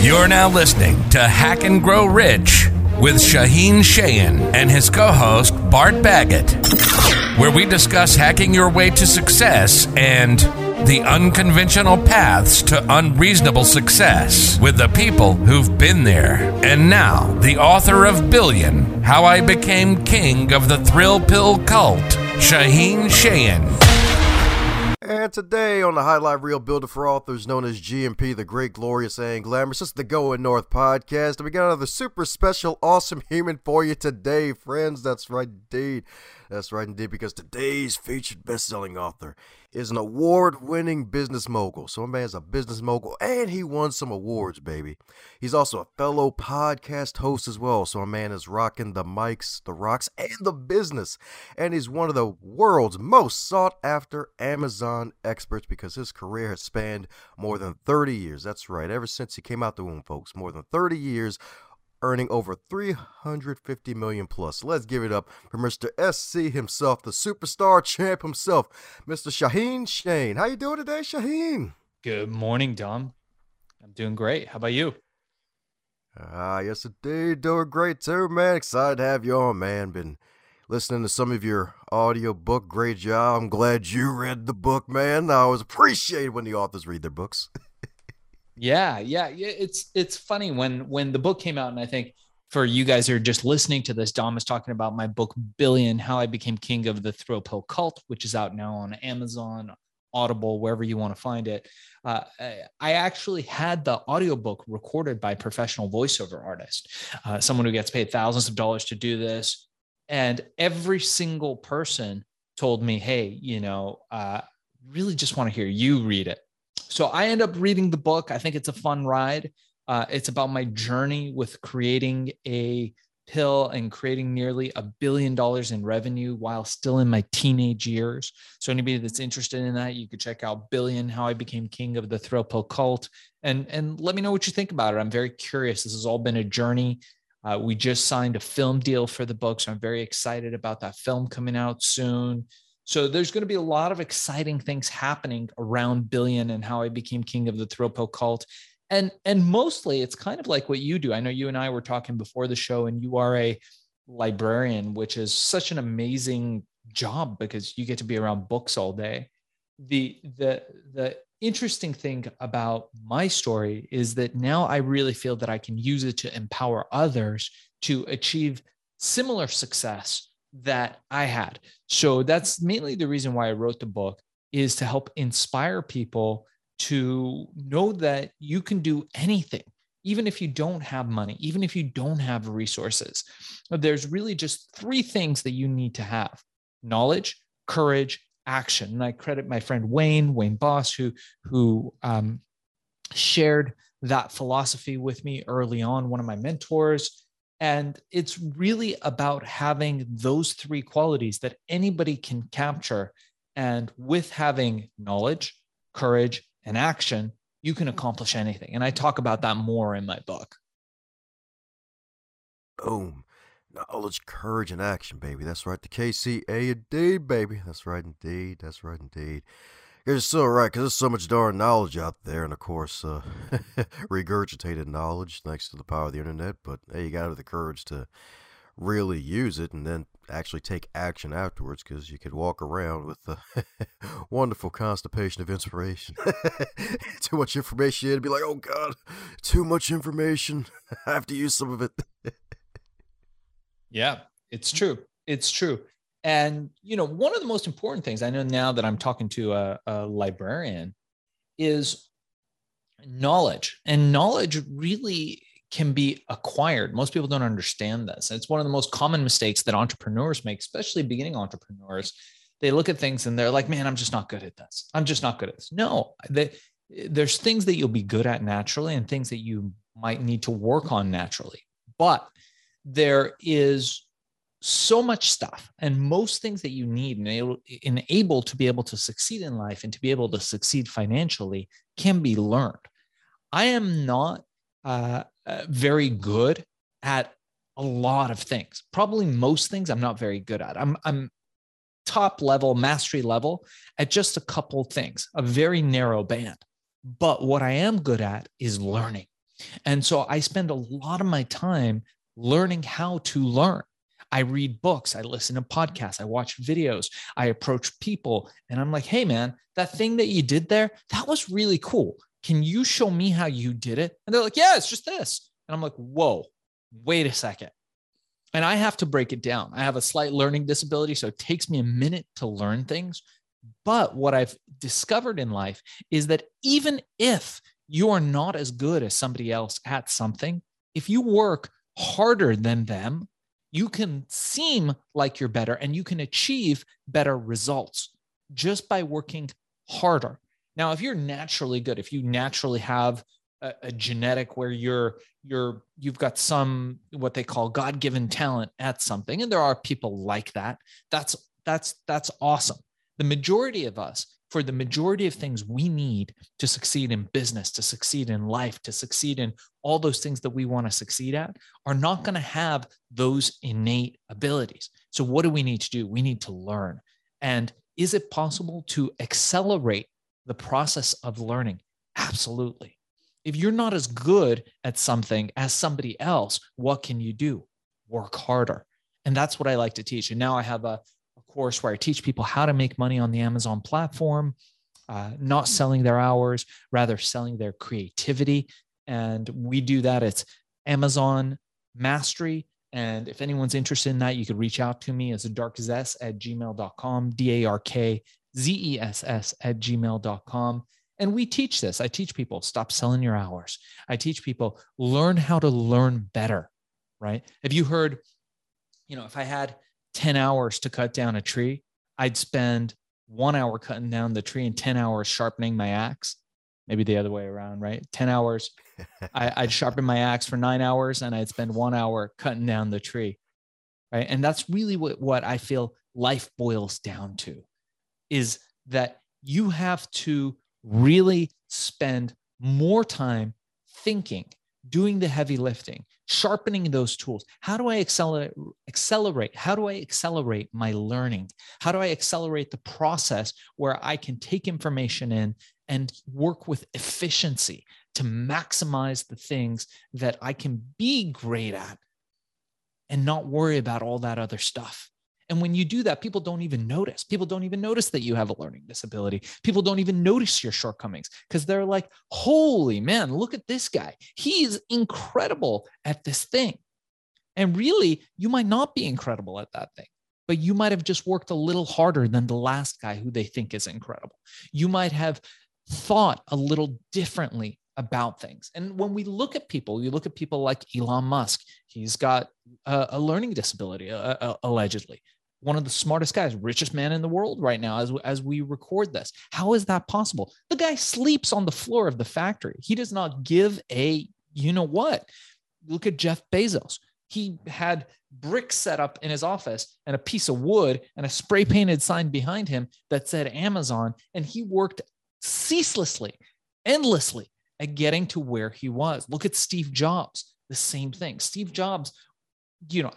You're now listening to Hack and Grow Rich with Shaheen Shayan and his co host, Bart Baggett, where we discuss hacking your way to success and the unconventional paths to unreasonable success with the people who've been there. And now, the author of Billion How I Became King of the Thrill Pill Cult, Shaheen Shayan. And today on the Highlight Reel Builder for Authors, known as GMP, the Great, Glorious, and Glamorous, is the Going North podcast. And we got another super special, awesome human for you today, friends. That's right, indeed. That's right, indeed, because today's featured best-selling author is an award-winning business mogul. So, my man's a business mogul, and he won some awards, baby. He's also a fellow podcast host as well. So, my man is rocking the mics, the rocks, and the business. And he's one of the world's most sought-after Amazon experts because his career has spanned more than 30 years. That's right, ever since he came out the womb, folks. More than 30 years earning over 350 million plus. Let's give it up for Mr. SC himself, the superstar champ himself, Mr. Shaheen Shane. How you doing today, Shaheen? Good morning, Dom. I'm doing great. How about you? Ah, yes, indeed. Doing great too, man. Excited to have you on, man. Been listening to some of your audio book. Great job. I'm glad you read the book, man. I always appreciate when the authors read their books. Yeah, yeah, yeah. It's it's funny when when the book came out, and I think for you guys who are just listening to this, Dom is talking about my book Billion: How I Became King of the Thrill Pill Cult, which is out now on Amazon, Audible, wherever you want to find it. Uh, I actually had the audiobook recorded by a professional voiceover artist, uh, someone who gets paid thousands of dollars to do this, and every single person told me, "Hey, you know, uh, really just want to hear you read it." So I end up reading the book. I think it's a fun ride. Uh, it's about my journey with creating a pill and creating nearly a billion dollars in revenue while still in my teenage years. So anybody that's interested in that, you could check out Billion: How I Became King of the Thrill Pill Cult, and and let me know what you think about it. I'm very curious. This has all been a journey. Uh, we just signed a film deal for the book, so I'm very excited about that film coming out soon. So there's going to be a lot of exciting things happening around Billion and how I became king of the pill cult. And and mostly it's kind of like what you do. I know you and I were talking before the show and you are a librarian, which is such an amazing job because you get to be around books all day. The the the interesting thing about my story is that now I really feel that I can use it to empower others to achieve similar success that I had. So that's mainly the reason why I wrote the book is to help inspire people to know that you can do anything even if you don't have money, even if you don't have resources. There's really just three things that you need to have knowledge, courage, action. And I credit my friend Wayne, Wayne Boss, who, who um, shared that philosophy with me early on, one of my mentors. And it's really about having those three qualities that anybody can capture. And with having knowledge, courage, and action, you can accomplish anything. And I talk about that more in my book. Boom. Knowledge, courage, and action, baby. That's right. The KCA indeed, baby. That's right indeed. That's right indeed. You're so right, because there's so much darn knowledge out there, and of course, uh, regurgitated knowledge thanks to the power of the internet. But hey, you got to have the courage to really use it and then actually take action afterwards because you could walk around with a wonderful constipation of inspiration. too much information and be like, oh God, too much information. I have to use some of it. yeah, it's true. It's true. And you know, one of the most important things I know now that I'm talking to a, a librarian is knowledge, and knowledge really can be acquired. Most people don't understand this. It's one of the most common mistakes that entrepreneurs make, especially beginning entrepreneurs. They look at things and they're like, "Man, I'm just not good at this. I'm just not good at this." No, there's things that you'll be good at naturally, and things that you might need to work on naturally. But there is so much stuff and most things that you need and able to be able to succeed in life and to be able to succeed financially can be learned. I am not uh, uh, very good at a lot of things. Probably most things I'm not very good at. I'm I'm top level mastery level at just a couple things, a very narrow band. But what I am good at is learning. And so I spend a lot of my time learning how to learn. I read books, I listen to podcasts, I watch videos, I approach people, and I'm like, hey, man, that thing that you did there, that was really cool. Can you show me how you did it? And they're like, yeah, it's just this. And I'm like, whoa, wait a second. And I have to break it down. I have a slight learning disability, so it takes me a minute to learn things. But what I've discovered in life is that even if you are not as good as somebody else at something, if you work harder than them, you can seem like you're better and you can achieve better results just by working harder. Now, if you're naturally good, if you naturally have a, a genetic where you're you're you've got some what they call god-given talent at something and there are people like that that's that's that's awesome the majority of us for the majority of things we need to succeed in business, to succeed in life, to succeed in all those things that we want to succeed at, are not going to have those innate abilities. So, what do we need to do? We need to learn. And is it possible to accelerate the process of learning? Absolutely. If you're not as good at something as somebody else, what can you do? Work harder. And that's what I like to teach. And now I have a, course where I teach people how to make money on the Amazon platform, uh, not selling their hours, rather selling their creativity. And we do that. It's Amazon Mastery. And if anyone's interested in that, you could reach out to me as darkzess at gmail.com, D A R K Z E S S at gmail.com. And we teach this. I teach people stop selling your hours. I teach people learn how to learn better, right? Have you heard, you know, if I had 10 hours to cut down a tree, I'd spend one hour cutting down the tree and 10 hours sharpening my axe. Maybe the other way around, right? 10 hours. I, would sharpen my axe for nine hours and I'd spend one hour cutting down the tree. Right. And that's really what, what I feel life boils down to is that you have to really spend more time thinking doing the heavy lifting, sharpening those tools. How do I accelerate accelerate? How do I accelerate my learning? How do I accelerate the process where I can take information in and work with efficiency to maximize the things that I can be great at and not worry about all that other stuff? And when you do that, people don't even notice. People don't even notice that you have a learning disability. People don't even notice your shortcomings because they're like, holy man, look at this guy. He's incredible at this thing. And really, you might not be incredible at that thing, but you might have just worked a little harder than the last guy who they think is incredible. You might have thought a little differently about things. And when we look at people, you look at people like Elon Musk, he's got a, a learning disability, uh, uh, allegedly one of the smartest guys, richest man in the world right now as, as we record this. How is that possible? The guy sleeps on the floor of the factory. He does not give a, you know what? Look at Jeff Bezos. He had bricks set up in his office and a piece of wood and a spray painted sign behind him that said Amazon. And he worked ceaselessly, endlessly at getting to where he was. Look at Steve Jobs, the same thing. Steve Jobs you know,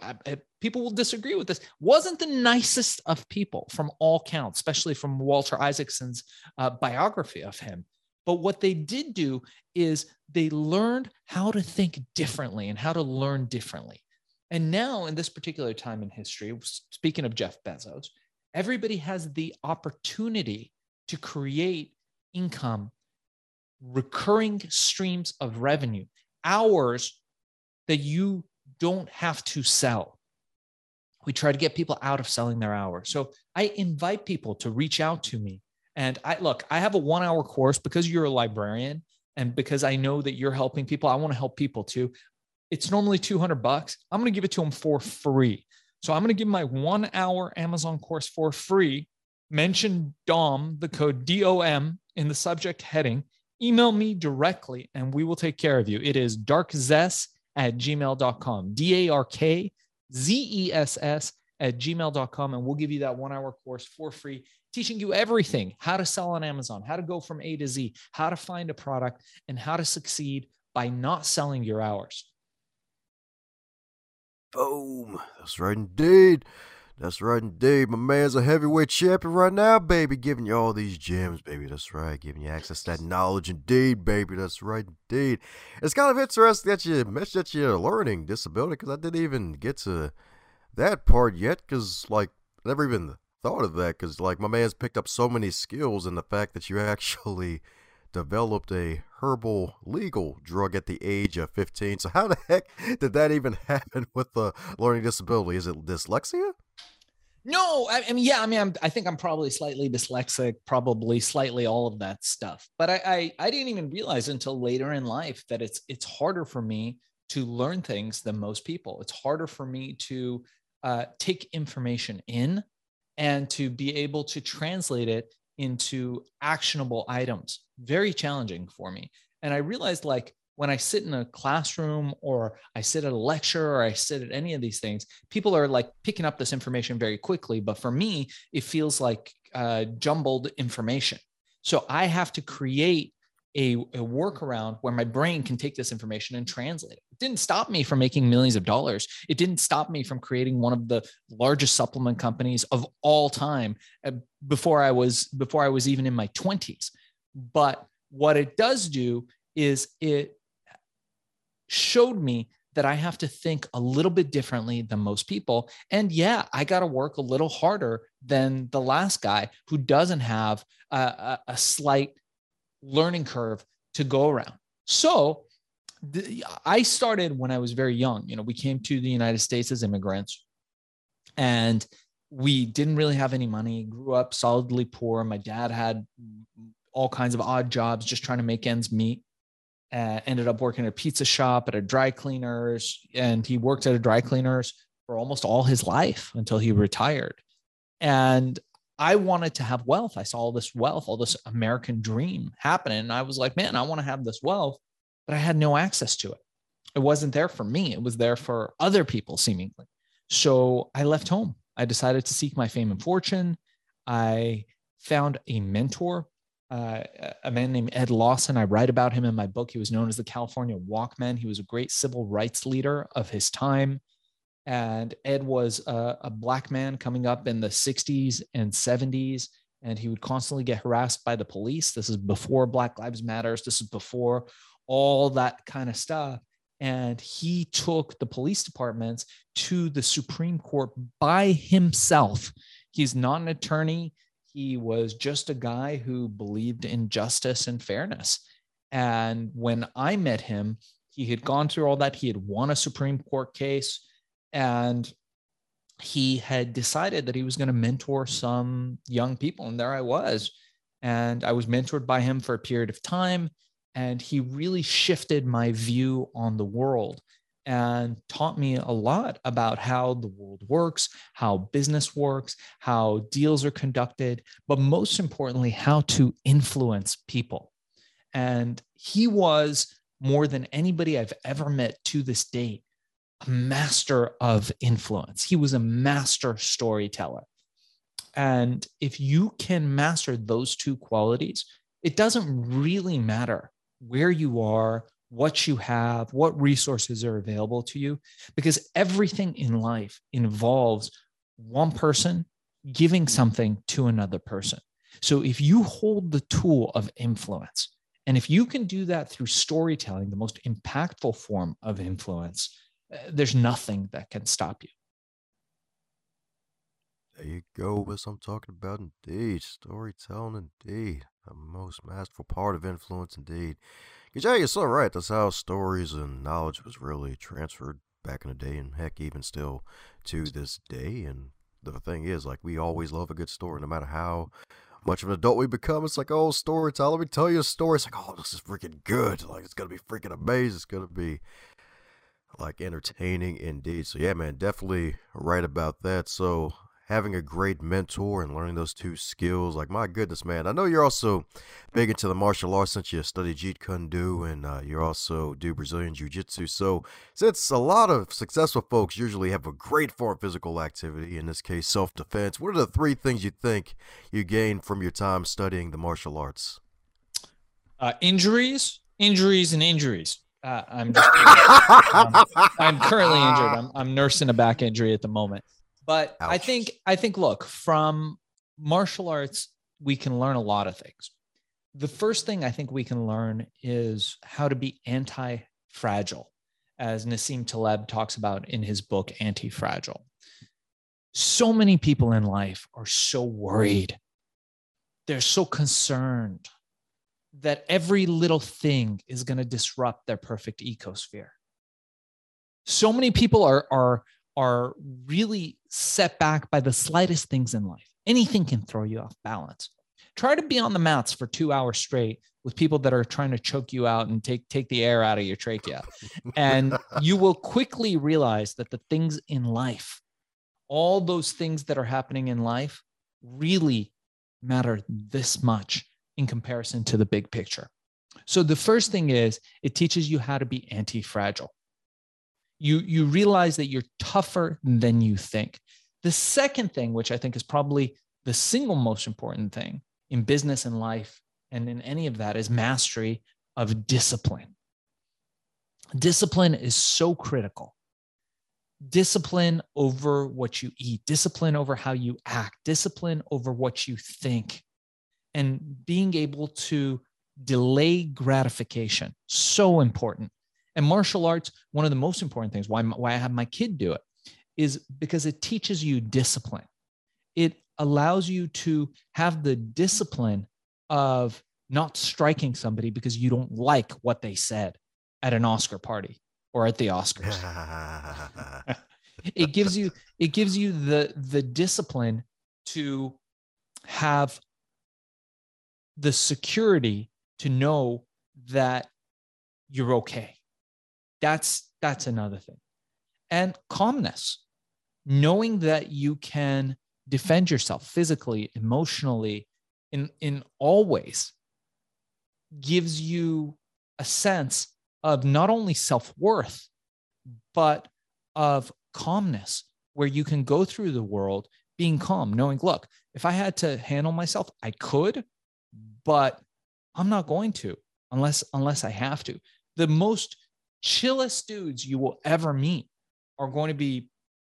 people will disagree with this, wasn't the nicest of people from all counts, especially from Walter Isaacson's uh, biography of him. But what they did do is they learned how to think differently and how to learn differently. And now, in this particular time in history, speaking of Jeff Bezos, everybody has the opportunity to create income, recurring streams of revenue, hours that you don't have to sell. We try to get people out of selling their hours. So I invite people to reach out to me. And I look, I have a one hour course because you're a librarian and because I know that you're helping people. I want to help people too. It's normally 200 bucks. I'm going to give it to them for free. So I'm going to give my one hour Amazon course for free. Mention DOM, the code DOM in the subject heading. Email me directly and we will take care of you. It is darkzess at gmail.com. D A R K Z E S S at gmail.com. And we'll give you that one hour course for free, teaching you everything how to sell on Amazon, how to go from A to Z, how to find a product, and how to succeed by not selling your hours. Boom. That's right, indeed. That's right, indeed. My man's a heavyweight champion right now, baby. Giving you all these gems, baby. That's right. Giving you access to that knowledge, indeed, baby. That's right, indeed. It's kind of interesting that you mentioned that you're learning disability because I didn't even get to that part yet because, like, I never even thought of that because, like, my man's picked up so many skills and the fact that you actually developed a herbal legal drug at the age of 15. So, how the heck did that even happen with the learning disability? Is it dyslexia? No, I, I, mean, yeah, I mean, I'm, i think I'm probably slightly dyslexic, probably slightly all of that stuff. But I, I, I didn't even realize until later in life that it's it's harder for me to learn things than most people. It's harder for me to uh, take information in and to be able to translate it into actionable items. Very challenging for me. And I realized like when I sit in a classroom or I sit at a lecture or I sit at any of these things, people are like picking up this information very quickly. But for me, it feels like uh, jumbled information. So I have to create a, a workaround where my brain can take this information and translate it. It didn't stop me from making millions of dollars. It didn't stop me from creating one of the largest supplement companies of all time uh, before I was before I was even in my 20s. But what it does do is it showed me that I have to think a little bit differently than most people. And yeah, I got to work a little harder than the last guy who doesn't have a, a, slight learning curve to go around. So the, I started when I was very young. You know, we came to the United States as immigrants and we didn't really have any money, grew up solidly poor. My dad had all kinds of odd jobs just trying to make ends meet uh, ended up working at a pizza shop, at a dry cleaners, and he worked at a dry cleaners for almost all his life until he retired. And I wanted to have wealth. I saw all this wealth, all this American dream happening. And I was like, man, I want to have this wealth, but I had no access to it. It wasn't there for me, it was there for other people, seemingly. So I left home. I decided to seek my fame and fortune. I found a mentor uh, a man named Ed Lawson. I write about him in my book. He was known as the California Walkman. He was a great civil rights leader of his time. And Ed was a, a black man coming up in the 60s and 70s, and he would constantly get harassed by the police. This is before Black Lives Matters. This is before all that kind of stuff. And he took the police departments to the Supreme Court by himself. He's not an attorney he was just a guy who believed in justice and fairness. And when I met him, he had gone through all that. He had won a Supreme Court case and he had decided that he was going to mentor some young people. And there I was. And I was mentored by him for a period of time. And he really shifted my view on the world and taught me a lot about how the world works, how business works, how deals are conducted, but most importantly, how to influence people. And he was more than anybody I've ever met to this date, a master of influence. He was a master storyteller. And if you can master those two qualities, it doesn't really matter where you are, what you have, what resources are available to you, because everything in life involves one person giving something to another person. So if you hold the tool of influence, and if you can do that through storytelling, the most impactful form of influence, uh, there's nothing that can stop you. There you go. What I'm talking about, indeed. Storytelling, indeed. The most masterful part of influence, indeed. Cause Yeah, you're so right. That's how stories and knowledge was really transferred back in the day, and heck, even still to this day. And the thing is, like, we always love a good story, no matter how much of an adult we become. It's like, oh, storyteller, let me tell you a story. It's like, oh, this is freaking good. Like, it's gonna be freaking amazing. It's gonna be like entertaining indeed. So yeah, man, definitely right about that. So having a great mentor and learning those two skills. Like, my goodness, man. I know you're also big into the martial arts since you study Jeet Kune Do and uh, you also do Brazilian Jiu Jitsu. So, since a lot of successful folks usually have a great form of physical activity, in this case, self defense, what are the three things you think you gained from your time studying the martial arts? Uh, injuries, injuries, and injuries. Uh, I'm just, um, I'm currently injured. I'm, I'm nursing a back injury at the moment But Ouch. I think I think look, from martial arts we can learn a lot of things. The first thing I think we can learn is how to be anti-fragile as Nassim Taleb talks about in his book Anti-Fragile. So many people in life are so worried. They're so concerned that every little thing is going to disrupt their perfect ecosphere. So many people are, are, are really set back by the slightest things in life. Anything can throw you off balance. Try to be on the mats for two hours straight with people that are trying to choke you out and take, take the air out of your trachea. And you will quickly realize that the things in life, all those things that are happening in life, really matter this much in comparison to the big picture. So the first thing is it teaches you how to be anti-fragile. You you realize that you're tougher than you think. The second thing, which I think is probably the single most important thing in business and life and in any of that, is mastery of discipline. Discipline is so critical. Discipline over what you eat, discipline over how you act, discipline over what you think and being able to delay gratification so important and martial arts one of the most important things why, why i have my kid do it is because it teaches you discipline it allows you to have the discipline of not striking somebody because you don't like what they said at an oscar party or at the oscars it gives you it gives you the the discipline to have the security to know that you're okay. That's that's another thing. And calmness, knowing that you can defend yourself physically, emotionally, in in all ways gives you a sense of not only self-worth but of calmness where you can go through the world being calm knowing look if i had to handle myself i could but I'm not going to unless unless I have to. The most chillest dudes you will ever meet are going to be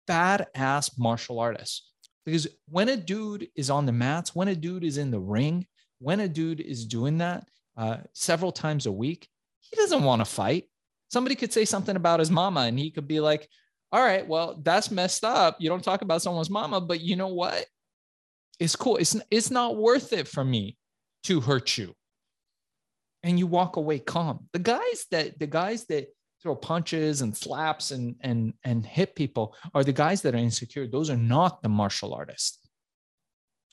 badass martial artists. Because when a dude is on the mats, when a dude is in the ring, when a dude is doing that uh, several times a week, he doesn't want to fight. Somebody could say something about his mama, and he could be like, "All right, well, that's messed up. You don't talk about someone's mama, but you know what? It's cool. It's it's not worth it for me to hurt you and you walk away calm. The guys that the guys that throw punches and slaps and and and hit people are the guys that are insecure. Those are not the martial artists.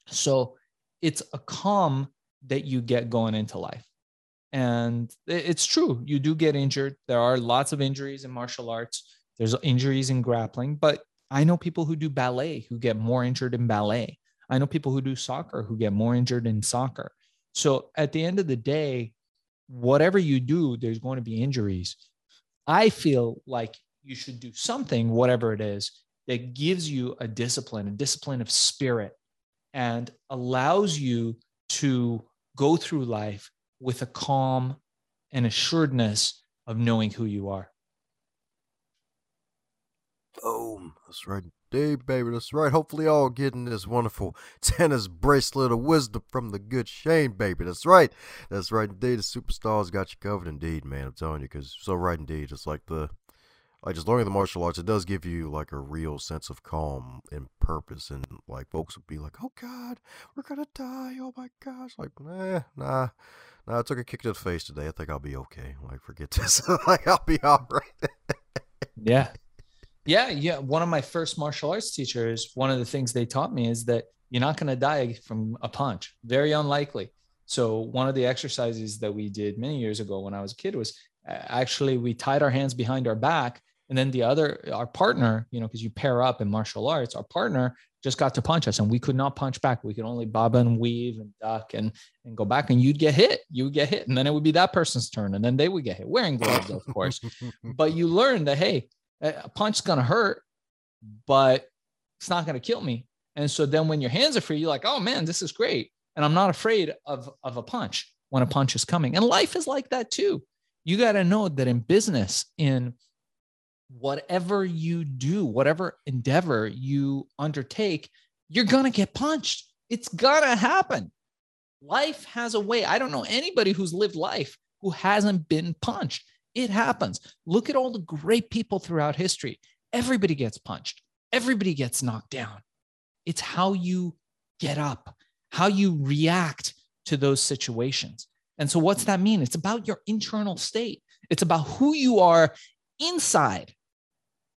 So it's a calm that you get going into life. And it's true you do get injured. There are lots of injuries in martial arts. There's injuries in grappling but i know people who do ballet who get more injured in ballet. I know people who do soccer who get more injured in soccer. So at the end of the day, whatever you do, there's going to be injuries. I feel like you should do something, whatever it is, that gives you a discipline, a discipline of spirit, and allows you to go through life with a calm and assuredness of knowing who you are. Boom. That's right. Dave, baby, that's right. Hopefully, all getting this wonderful tennis bracelet of wisdom from the good Shane, baby. That's right. That's right. Indeed, the superstars got you covered. Indeed, man. I'm telling you, because so right, indeed. It's like the, like just learning the martial arts. It does give you like a real sense of calm and purpose. And like folks would be like, "Oh God, we're gonna die. Oh my gosh!" Like, nah, nah. Nah, I took a kick to the face today. I think I'll be okay. Like, forget this. like, I'll be all right. yeah. Yeah, yeah. One of my first martial arts teachers, one of the things they taught me is that you're not going to die from a punch. Very unlikely. So one of the exercises that we did many years ago when I was a kid was uh, actually we tied our hands behind our back and then the other our partner you know because you pair up in martial arts our partner just got to punch us and we could not punch back we could only bob and weave and duck and and go back and you'd get hit you would get hit and then it would be that person's turn and then they would get hit wearing gloves of course but you learn that hey a punch's gonna hurt, but it's not gonna kill me. And so then when your hands are free, you're like, oh man, this is great. And I'm not afraid of, of a punch when a punch is coming. And life is like that too. You got to know that in business, in whatever you do, whatever endeavor you undertake, you're going to get punched. It's going to happen. Life has a way. I don't know anybody who's lived life who hasn't been punched. It happens. Look at all the great people throughout history. Everybody gets punched, everybody gets knocked down. It's how you get up, how you react to those situations. And so, what's that mean? It's about your internal state, it's about who you are inside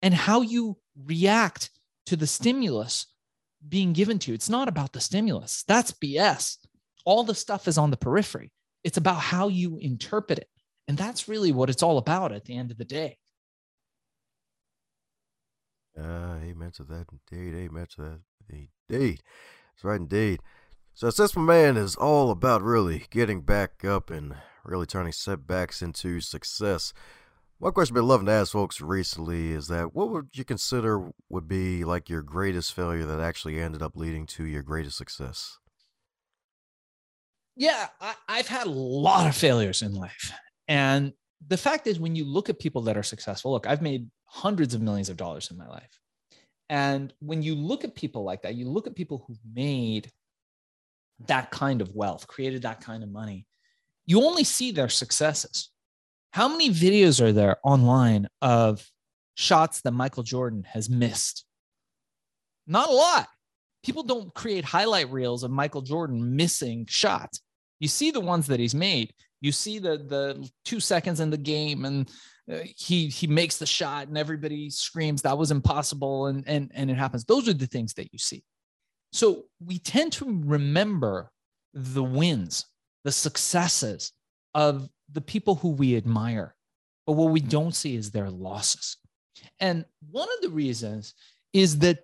and how you react to the stimulus being given to you. It's not about the stimulus, that's BS. All the stuff is on the periphery. It's about how you interpret it. And that's really what it's all about at the end of the day. Uh, amen to that indeed. Amen to that indeed. That's right indeed. So Successful Man is all about really getting back up and really turning setbacks into success. One question I've been loving to ask folks recently is that what would you consider would be like your greatest failure that actually ended up leading to your greatest success? Yeah, I, I've had a lot of failures in life. And the fact is, when you look at people that are successful, look, I've made hundreds of millions of dollars in my life. And when you look at people like that, you look at people who've made that kind of wealth, created that kind of money, you only see their successes. How many videos are there online of shots that Michael Jordan has missed? Not a lot. People don't create highlight reels of Michael Jordan missing shots. You see the ones that he's made. You see the the two seconds in the game, and uh, he he makes the shot, and everybody screams that was impossible, and and and it happens. Those are the things that you see. So we tend to remember the wins, the successes of the people who we admire, but what we don't see is their losses. And one of the reasons is that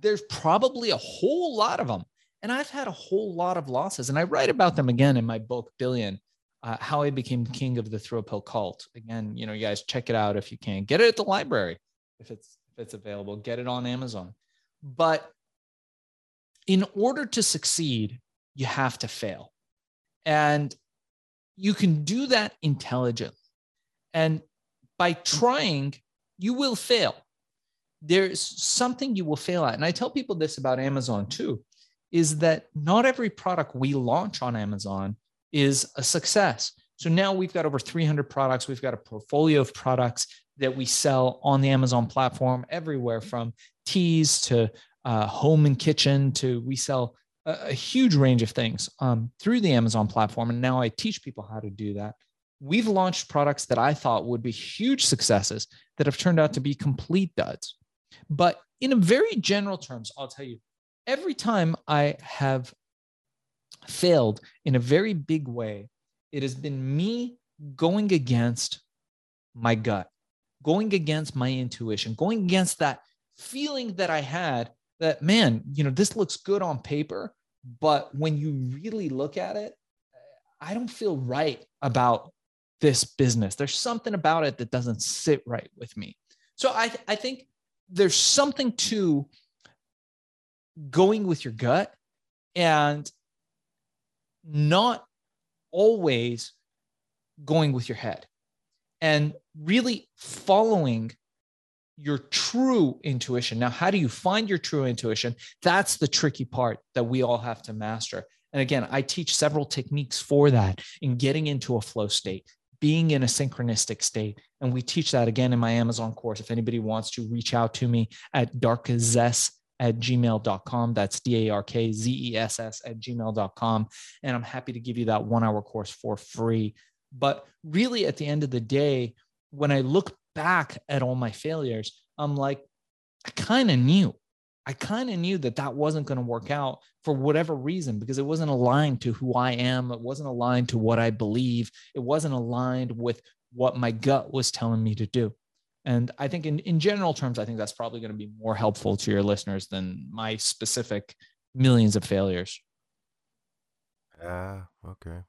there's probably a whole lot of them. And I've had a whole lot of losses, and I write about them again in my book, Billion. Uh, how I became king of the thrill pill cult. Again, you know, you guys check it out if you can. Get it at the library if it's if it's available. Get it on Amazon. But in order to succeed, you have to fail. And you can do that intelligently. And by trying, you will fail. There's something you will fail at. And I tell people this about Amazon too is that not every product we launch on Amazon is a success. So now we've got over 300 products. We've got a portfolio of products that we sell on the Amazon platform everywhere from teas to uh, home and kitchen to we sell a, a huge range of things um, through the Amazon platform. And now I teach people how to do that. We've launched products that I thought would be huge successes that have turned out to be complete duds. But in a very general terms, I'll tell you, every time I have failed in a very big way, it has been me going against my gut, going against my intuition, going against that feeling that I had that, man, you know, this looks good on paper, but when you really look at it, I don't feel right about this business. There's something about it that doesn't sit right with me. So I, I think there's something to going with your gut and not always going with your head and really following your true intuition. Now, how do you find your true intuition? That's the tricky part that we all have to master. And again, I teach several techniques for that in getting into a flow state, being in a synchronistic state. And we teach that again in my Amazon course. If anybody wants to reach out to me at darkzess at gmail.com. That's D A R K Z E S S at gmail.com. And I'm happy to give you that one hour course for free. But really, at the end of the day, when I look back at all my failures, I'm like, I kind of knew. I kind of knew that that wasn't going to work out for whatever reason because it wasn't aligned to who I am. It wasn't aligned to what I believe. It wasn't aligned with what my gut was telling me to do. And I think in, in general terms, I think that's probably going to be more helpful to your listeners than my specific millions of failures. Ah, uh, okay.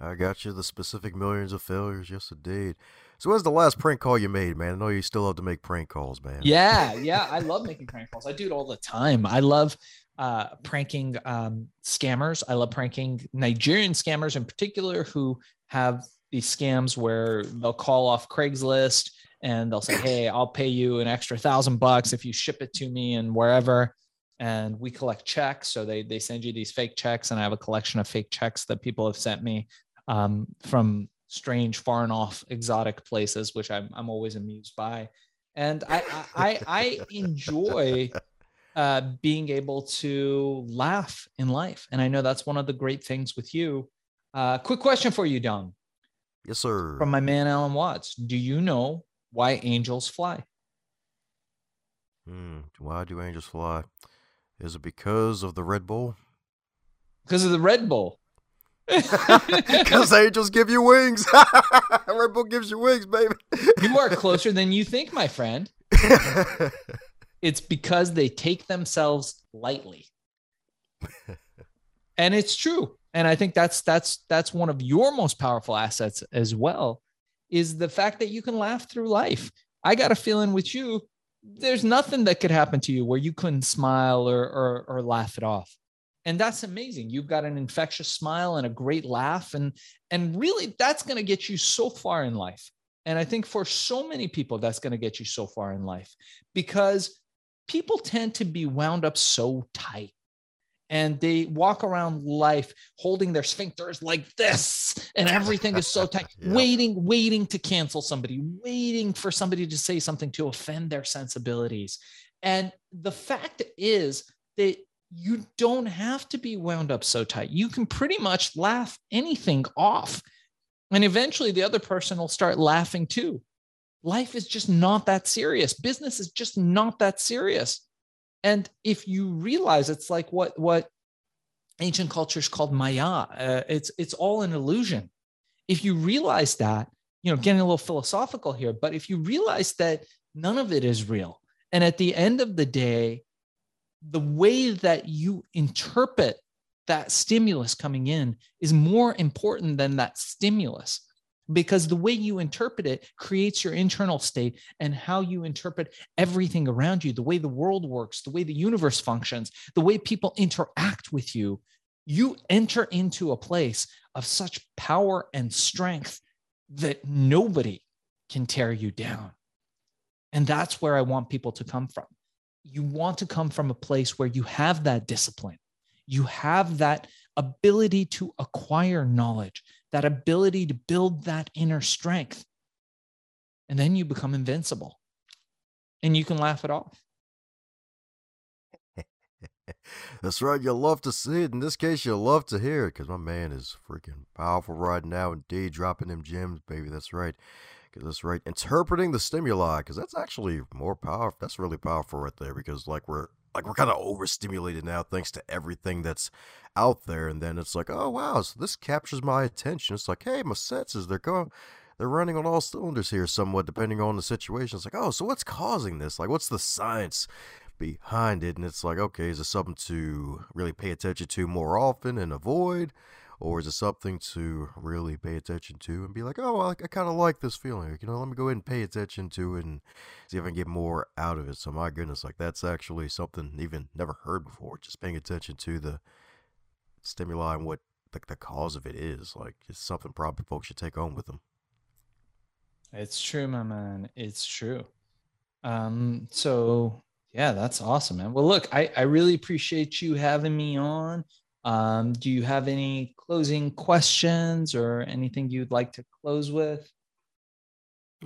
I got you the specific millions of failures. Yes, indeed. So, when's the last prank call you made, man? I know you still love to make prank calls, man. Yeah, yeah. I love making prank calls. I do it all the time. I love uh, pranking um, scammers. I love pranking Nigerian scammers in particular who have these scams where they'll call off Craigslist and they'll say, Hey, I'll pay you an extra thousand bucks if you ship it to me and wherever. And we collect checks. So they, they send you these fake checks. And I have a collection of fake checks that people have sent me um, from strange, far and off, exotic places, which I'm, I'm always amused by. And I, I, I enjoy uh, being able to laugh in life. And I know that's one of the great things with you. Uh, quick question for you, Dom. Yes, sir. From my man, Alan Watts. Do you know why angels fly? Hmm. Why do angels fly? Is it because of the Red Bull? Because of the Red Bull. Because angels give you wings. Red Bull gives you wings, baby. you are closer than you think, my friend. it's because they take themselves lightly. and it's true. And I think that's that's that's one of your most powerful assets as well is the fact that you can laugh through life. I got a feeling with you there's nothing that could happen to you where you couldn't smile or, or, or laugh it off. And that's amazing. You've got an infectious smile and a great laugh. And and really that's going to get you so far in life. And i think for so many people that's going to get you so far in life because people tend to be wound up so tight and they walk around life holding their sphincters like this and everything is so tight yeah. waiting waiting to cancel somebody waiting for somebody to say something to offend their sensibilities. And the fact is that you don't have to be wound up so tight. You can pretty much laugh anything off and eventually the other person will start laughing too. Life is just not that serious. Business is just not that serious and if you realize it's like what what ancient cultures called maya uh, it's it's all an illusion. If you realize that you know getting a little philosophical here but if you realize that none of it is real and at the end of the day the way that you interpret that stimulus coming in is more important than that stimulus because the way you interpret it creates your internal state and how you interpret everything around you, the way the world works, the way the universe functions, the way people interact with you. You enter into a place of such power and strength that nobody can tear you down. And that's where I want people to come from. You want to come from a place where you have that discipline, you have that ability to acquire knowledge, that ability to build that inner strength. And then you become invincible and you can laugh it off. That's right. You'll love to see it. In this case, you'll love to hear it because my man is freaking powerful right now. Indeed, dropping them gems, baby. That's right. Because that's right. Interpreting the stimuli because that's actually more powerful. That's really powerful right there because, like, we're like we're kind of overstimulated now thanks to everything that's out there and then it's like oh wow so this captures my attention. It's like hey my senses they're going they're running on all cylinders here somewhat depending on the situation. It's like oh so what's causing this? Like what's the science behind it? And it's like okay is it something to really pay attention to more often and avoid or is it something to really pay attention to and be like, oh, I, I kind of like this feeling. You know, let me go ahead and pay attention to it and see if I can get more out of it. So, my goodness, like that's actually something even never heard before. Just paying attention to the stimuli and what the, the cause of it is. Like, it's something probably folks should take home with them. It's true, my man. It's true. Um, so yeah, that's awesome, man. Well, look, I, I really appreciate you having me on. Um, do you have any closing questions or anything you'd like to close with?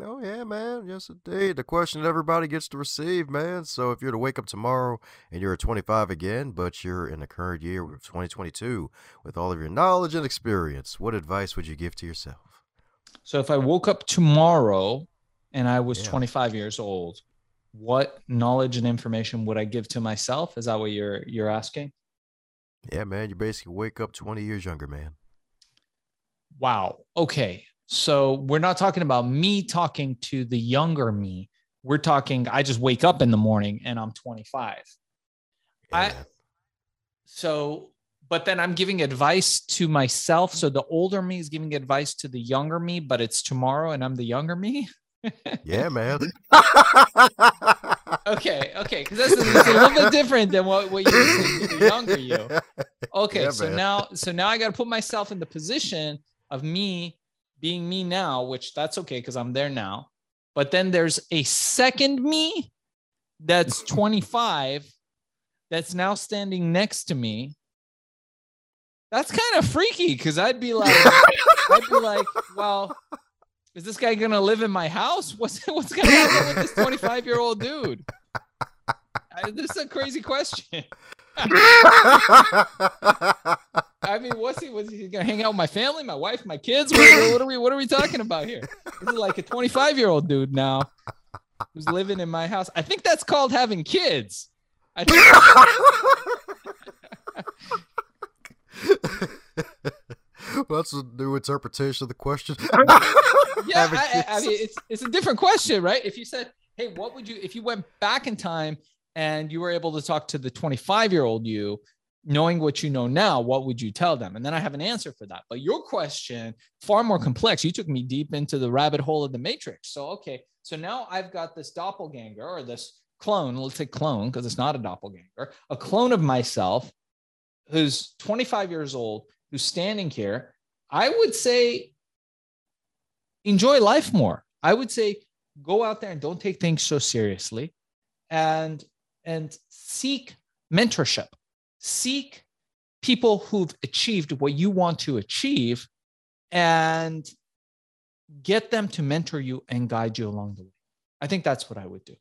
Oh yeah, man. Yes, indeed. The question that everybody gets to receive, man. So if you're to wake up tomorrow and you're 25 again, but you're in the current year of 2022 with all of your knowledge and experience, what advice would you give to yourself? So if I woke up tomorrow and I was yeah. 25 years old, what knowledge and information would I give to myself? Is that what you're you're asking? Yeah, man, you basically wake up 20 years younger, man. Wow. Okay. So we're not talking about me talking to the younger me. We're talking, I just wake up in the morning and I'm 25. Yeah, I, so, but then I'm giving advice to myself. So the older me is giving advice to the younger me, but it's tomorrow and I'm the younger me. yeah, man. okay, okay, because that's a, a, little bit different than what, what you were the younger you. Okay, yeah, so man. now so now I got to put myself in the position of me being me now, which that's okay because I'm there now. But then there's a second me that's 25 that's now standing next to me. That's kind of freaky because I'd be like, I'd be like, well, is this guy gonna live in my house? What's what's gonna happen with this 25 year old dude? I, this is a crazy question. I mean, what's he? Was he gonna hang out with my family, my wife, my kids? What, what are we? What are we talking about here? This is like a 25 year old dude now who's living in my house. I think that's called having kids. I think. That's a new interpretation of the question. yeah, I, I, mean, it's it's a different question, right? If you said, "Hey, what would you?" If you went back in time and you were able to talk to the 25 year old you, knowing what you know now, what would you tell them? And then I have an answer for that. But your question, far more complex. You took me deep into the rabbit hole of the matrix. So, okay. So now I've got this doppelganger or this clone, let's say clone, because it's not a doppelganger, a clone of myself who's 25 years old, who's standing here. I would say enjoy life more. I would say go out there and don't take things so seriously and and seek mentorship seek people who've achieved what you want to achieve and get them to mentor you and guide you along the way. I think that's what I would do.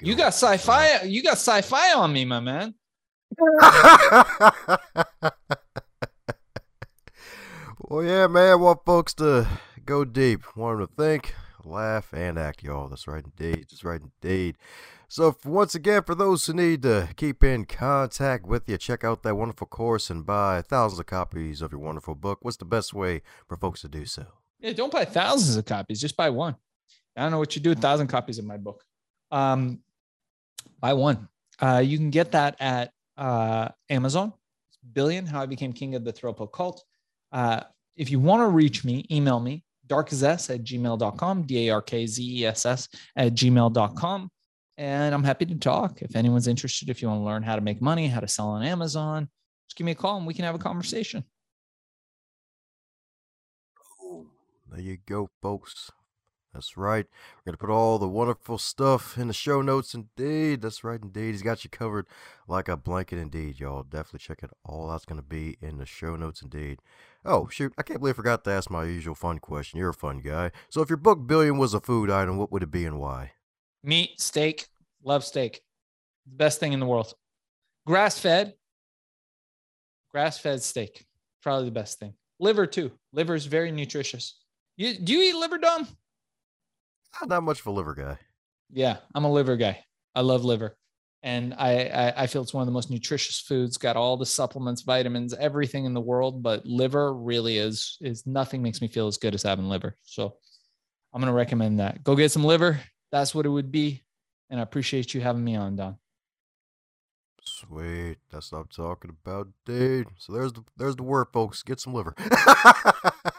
You got sci-fi. You got sci-fi on me, my man. well, yeah, man. Want folks to go deep. Want them to think, laugh, and act, y'all. That's right, indeed. That's right, indeed. So, once again, for those who need to keep in contact with you, check out that wonderful course and buy thousands of copies of your wonderful book. What's the best way for folks to do so? Yeah, don't buy thousands of copies, just buy one. I don't know what you do a thousand copies of my book. Um, buy one. Uh, you can get that at uh, Amazon. Billion, How I Became King of the Thrill Pill Cult. Uh, if you want to reach me, email me, darkzess at gmail.com, D A R K Z E S S at gmail.com and I'm happy to talk. If anyone's interested, if you want to learn how to make money, how to sell on Amazon, just give me a call and we can have a conversation. There you go, folks. That's right. We're going to put all the wonderful stuff in the show notes. Indeed. That's right. Indeed. He's got you covered like a blanket. Indeed, y'all. Definitely check it all That's going to be in the show notes. Indeed. Oh, shoot. I can't believe I forgot to ask my usual fun question. You're a fun guy. So, if your book Billion was a food item, what would it be and why? Meat, steak, love steak. The best thing in the world. Grass fed, grass fed steak. Probably the best thing. Liver too. Liver is very nutritious. You do you eat liver, Dom? Not much of a liver guy. Yeah, I'm a liver guy. I love liver, and I, I I feel it's one of the most nutritious foods. Got all the supplements, vitamins, everything in the world, but liver really is is nothing makes me feel as good as having liver. So I'm gonna recommend that. Go get some liver that's what it would be. And I appreciate you having me on, Don. Sweet. That's what I'm talking about, dude. So there's the there's the word, folks. Get some liver.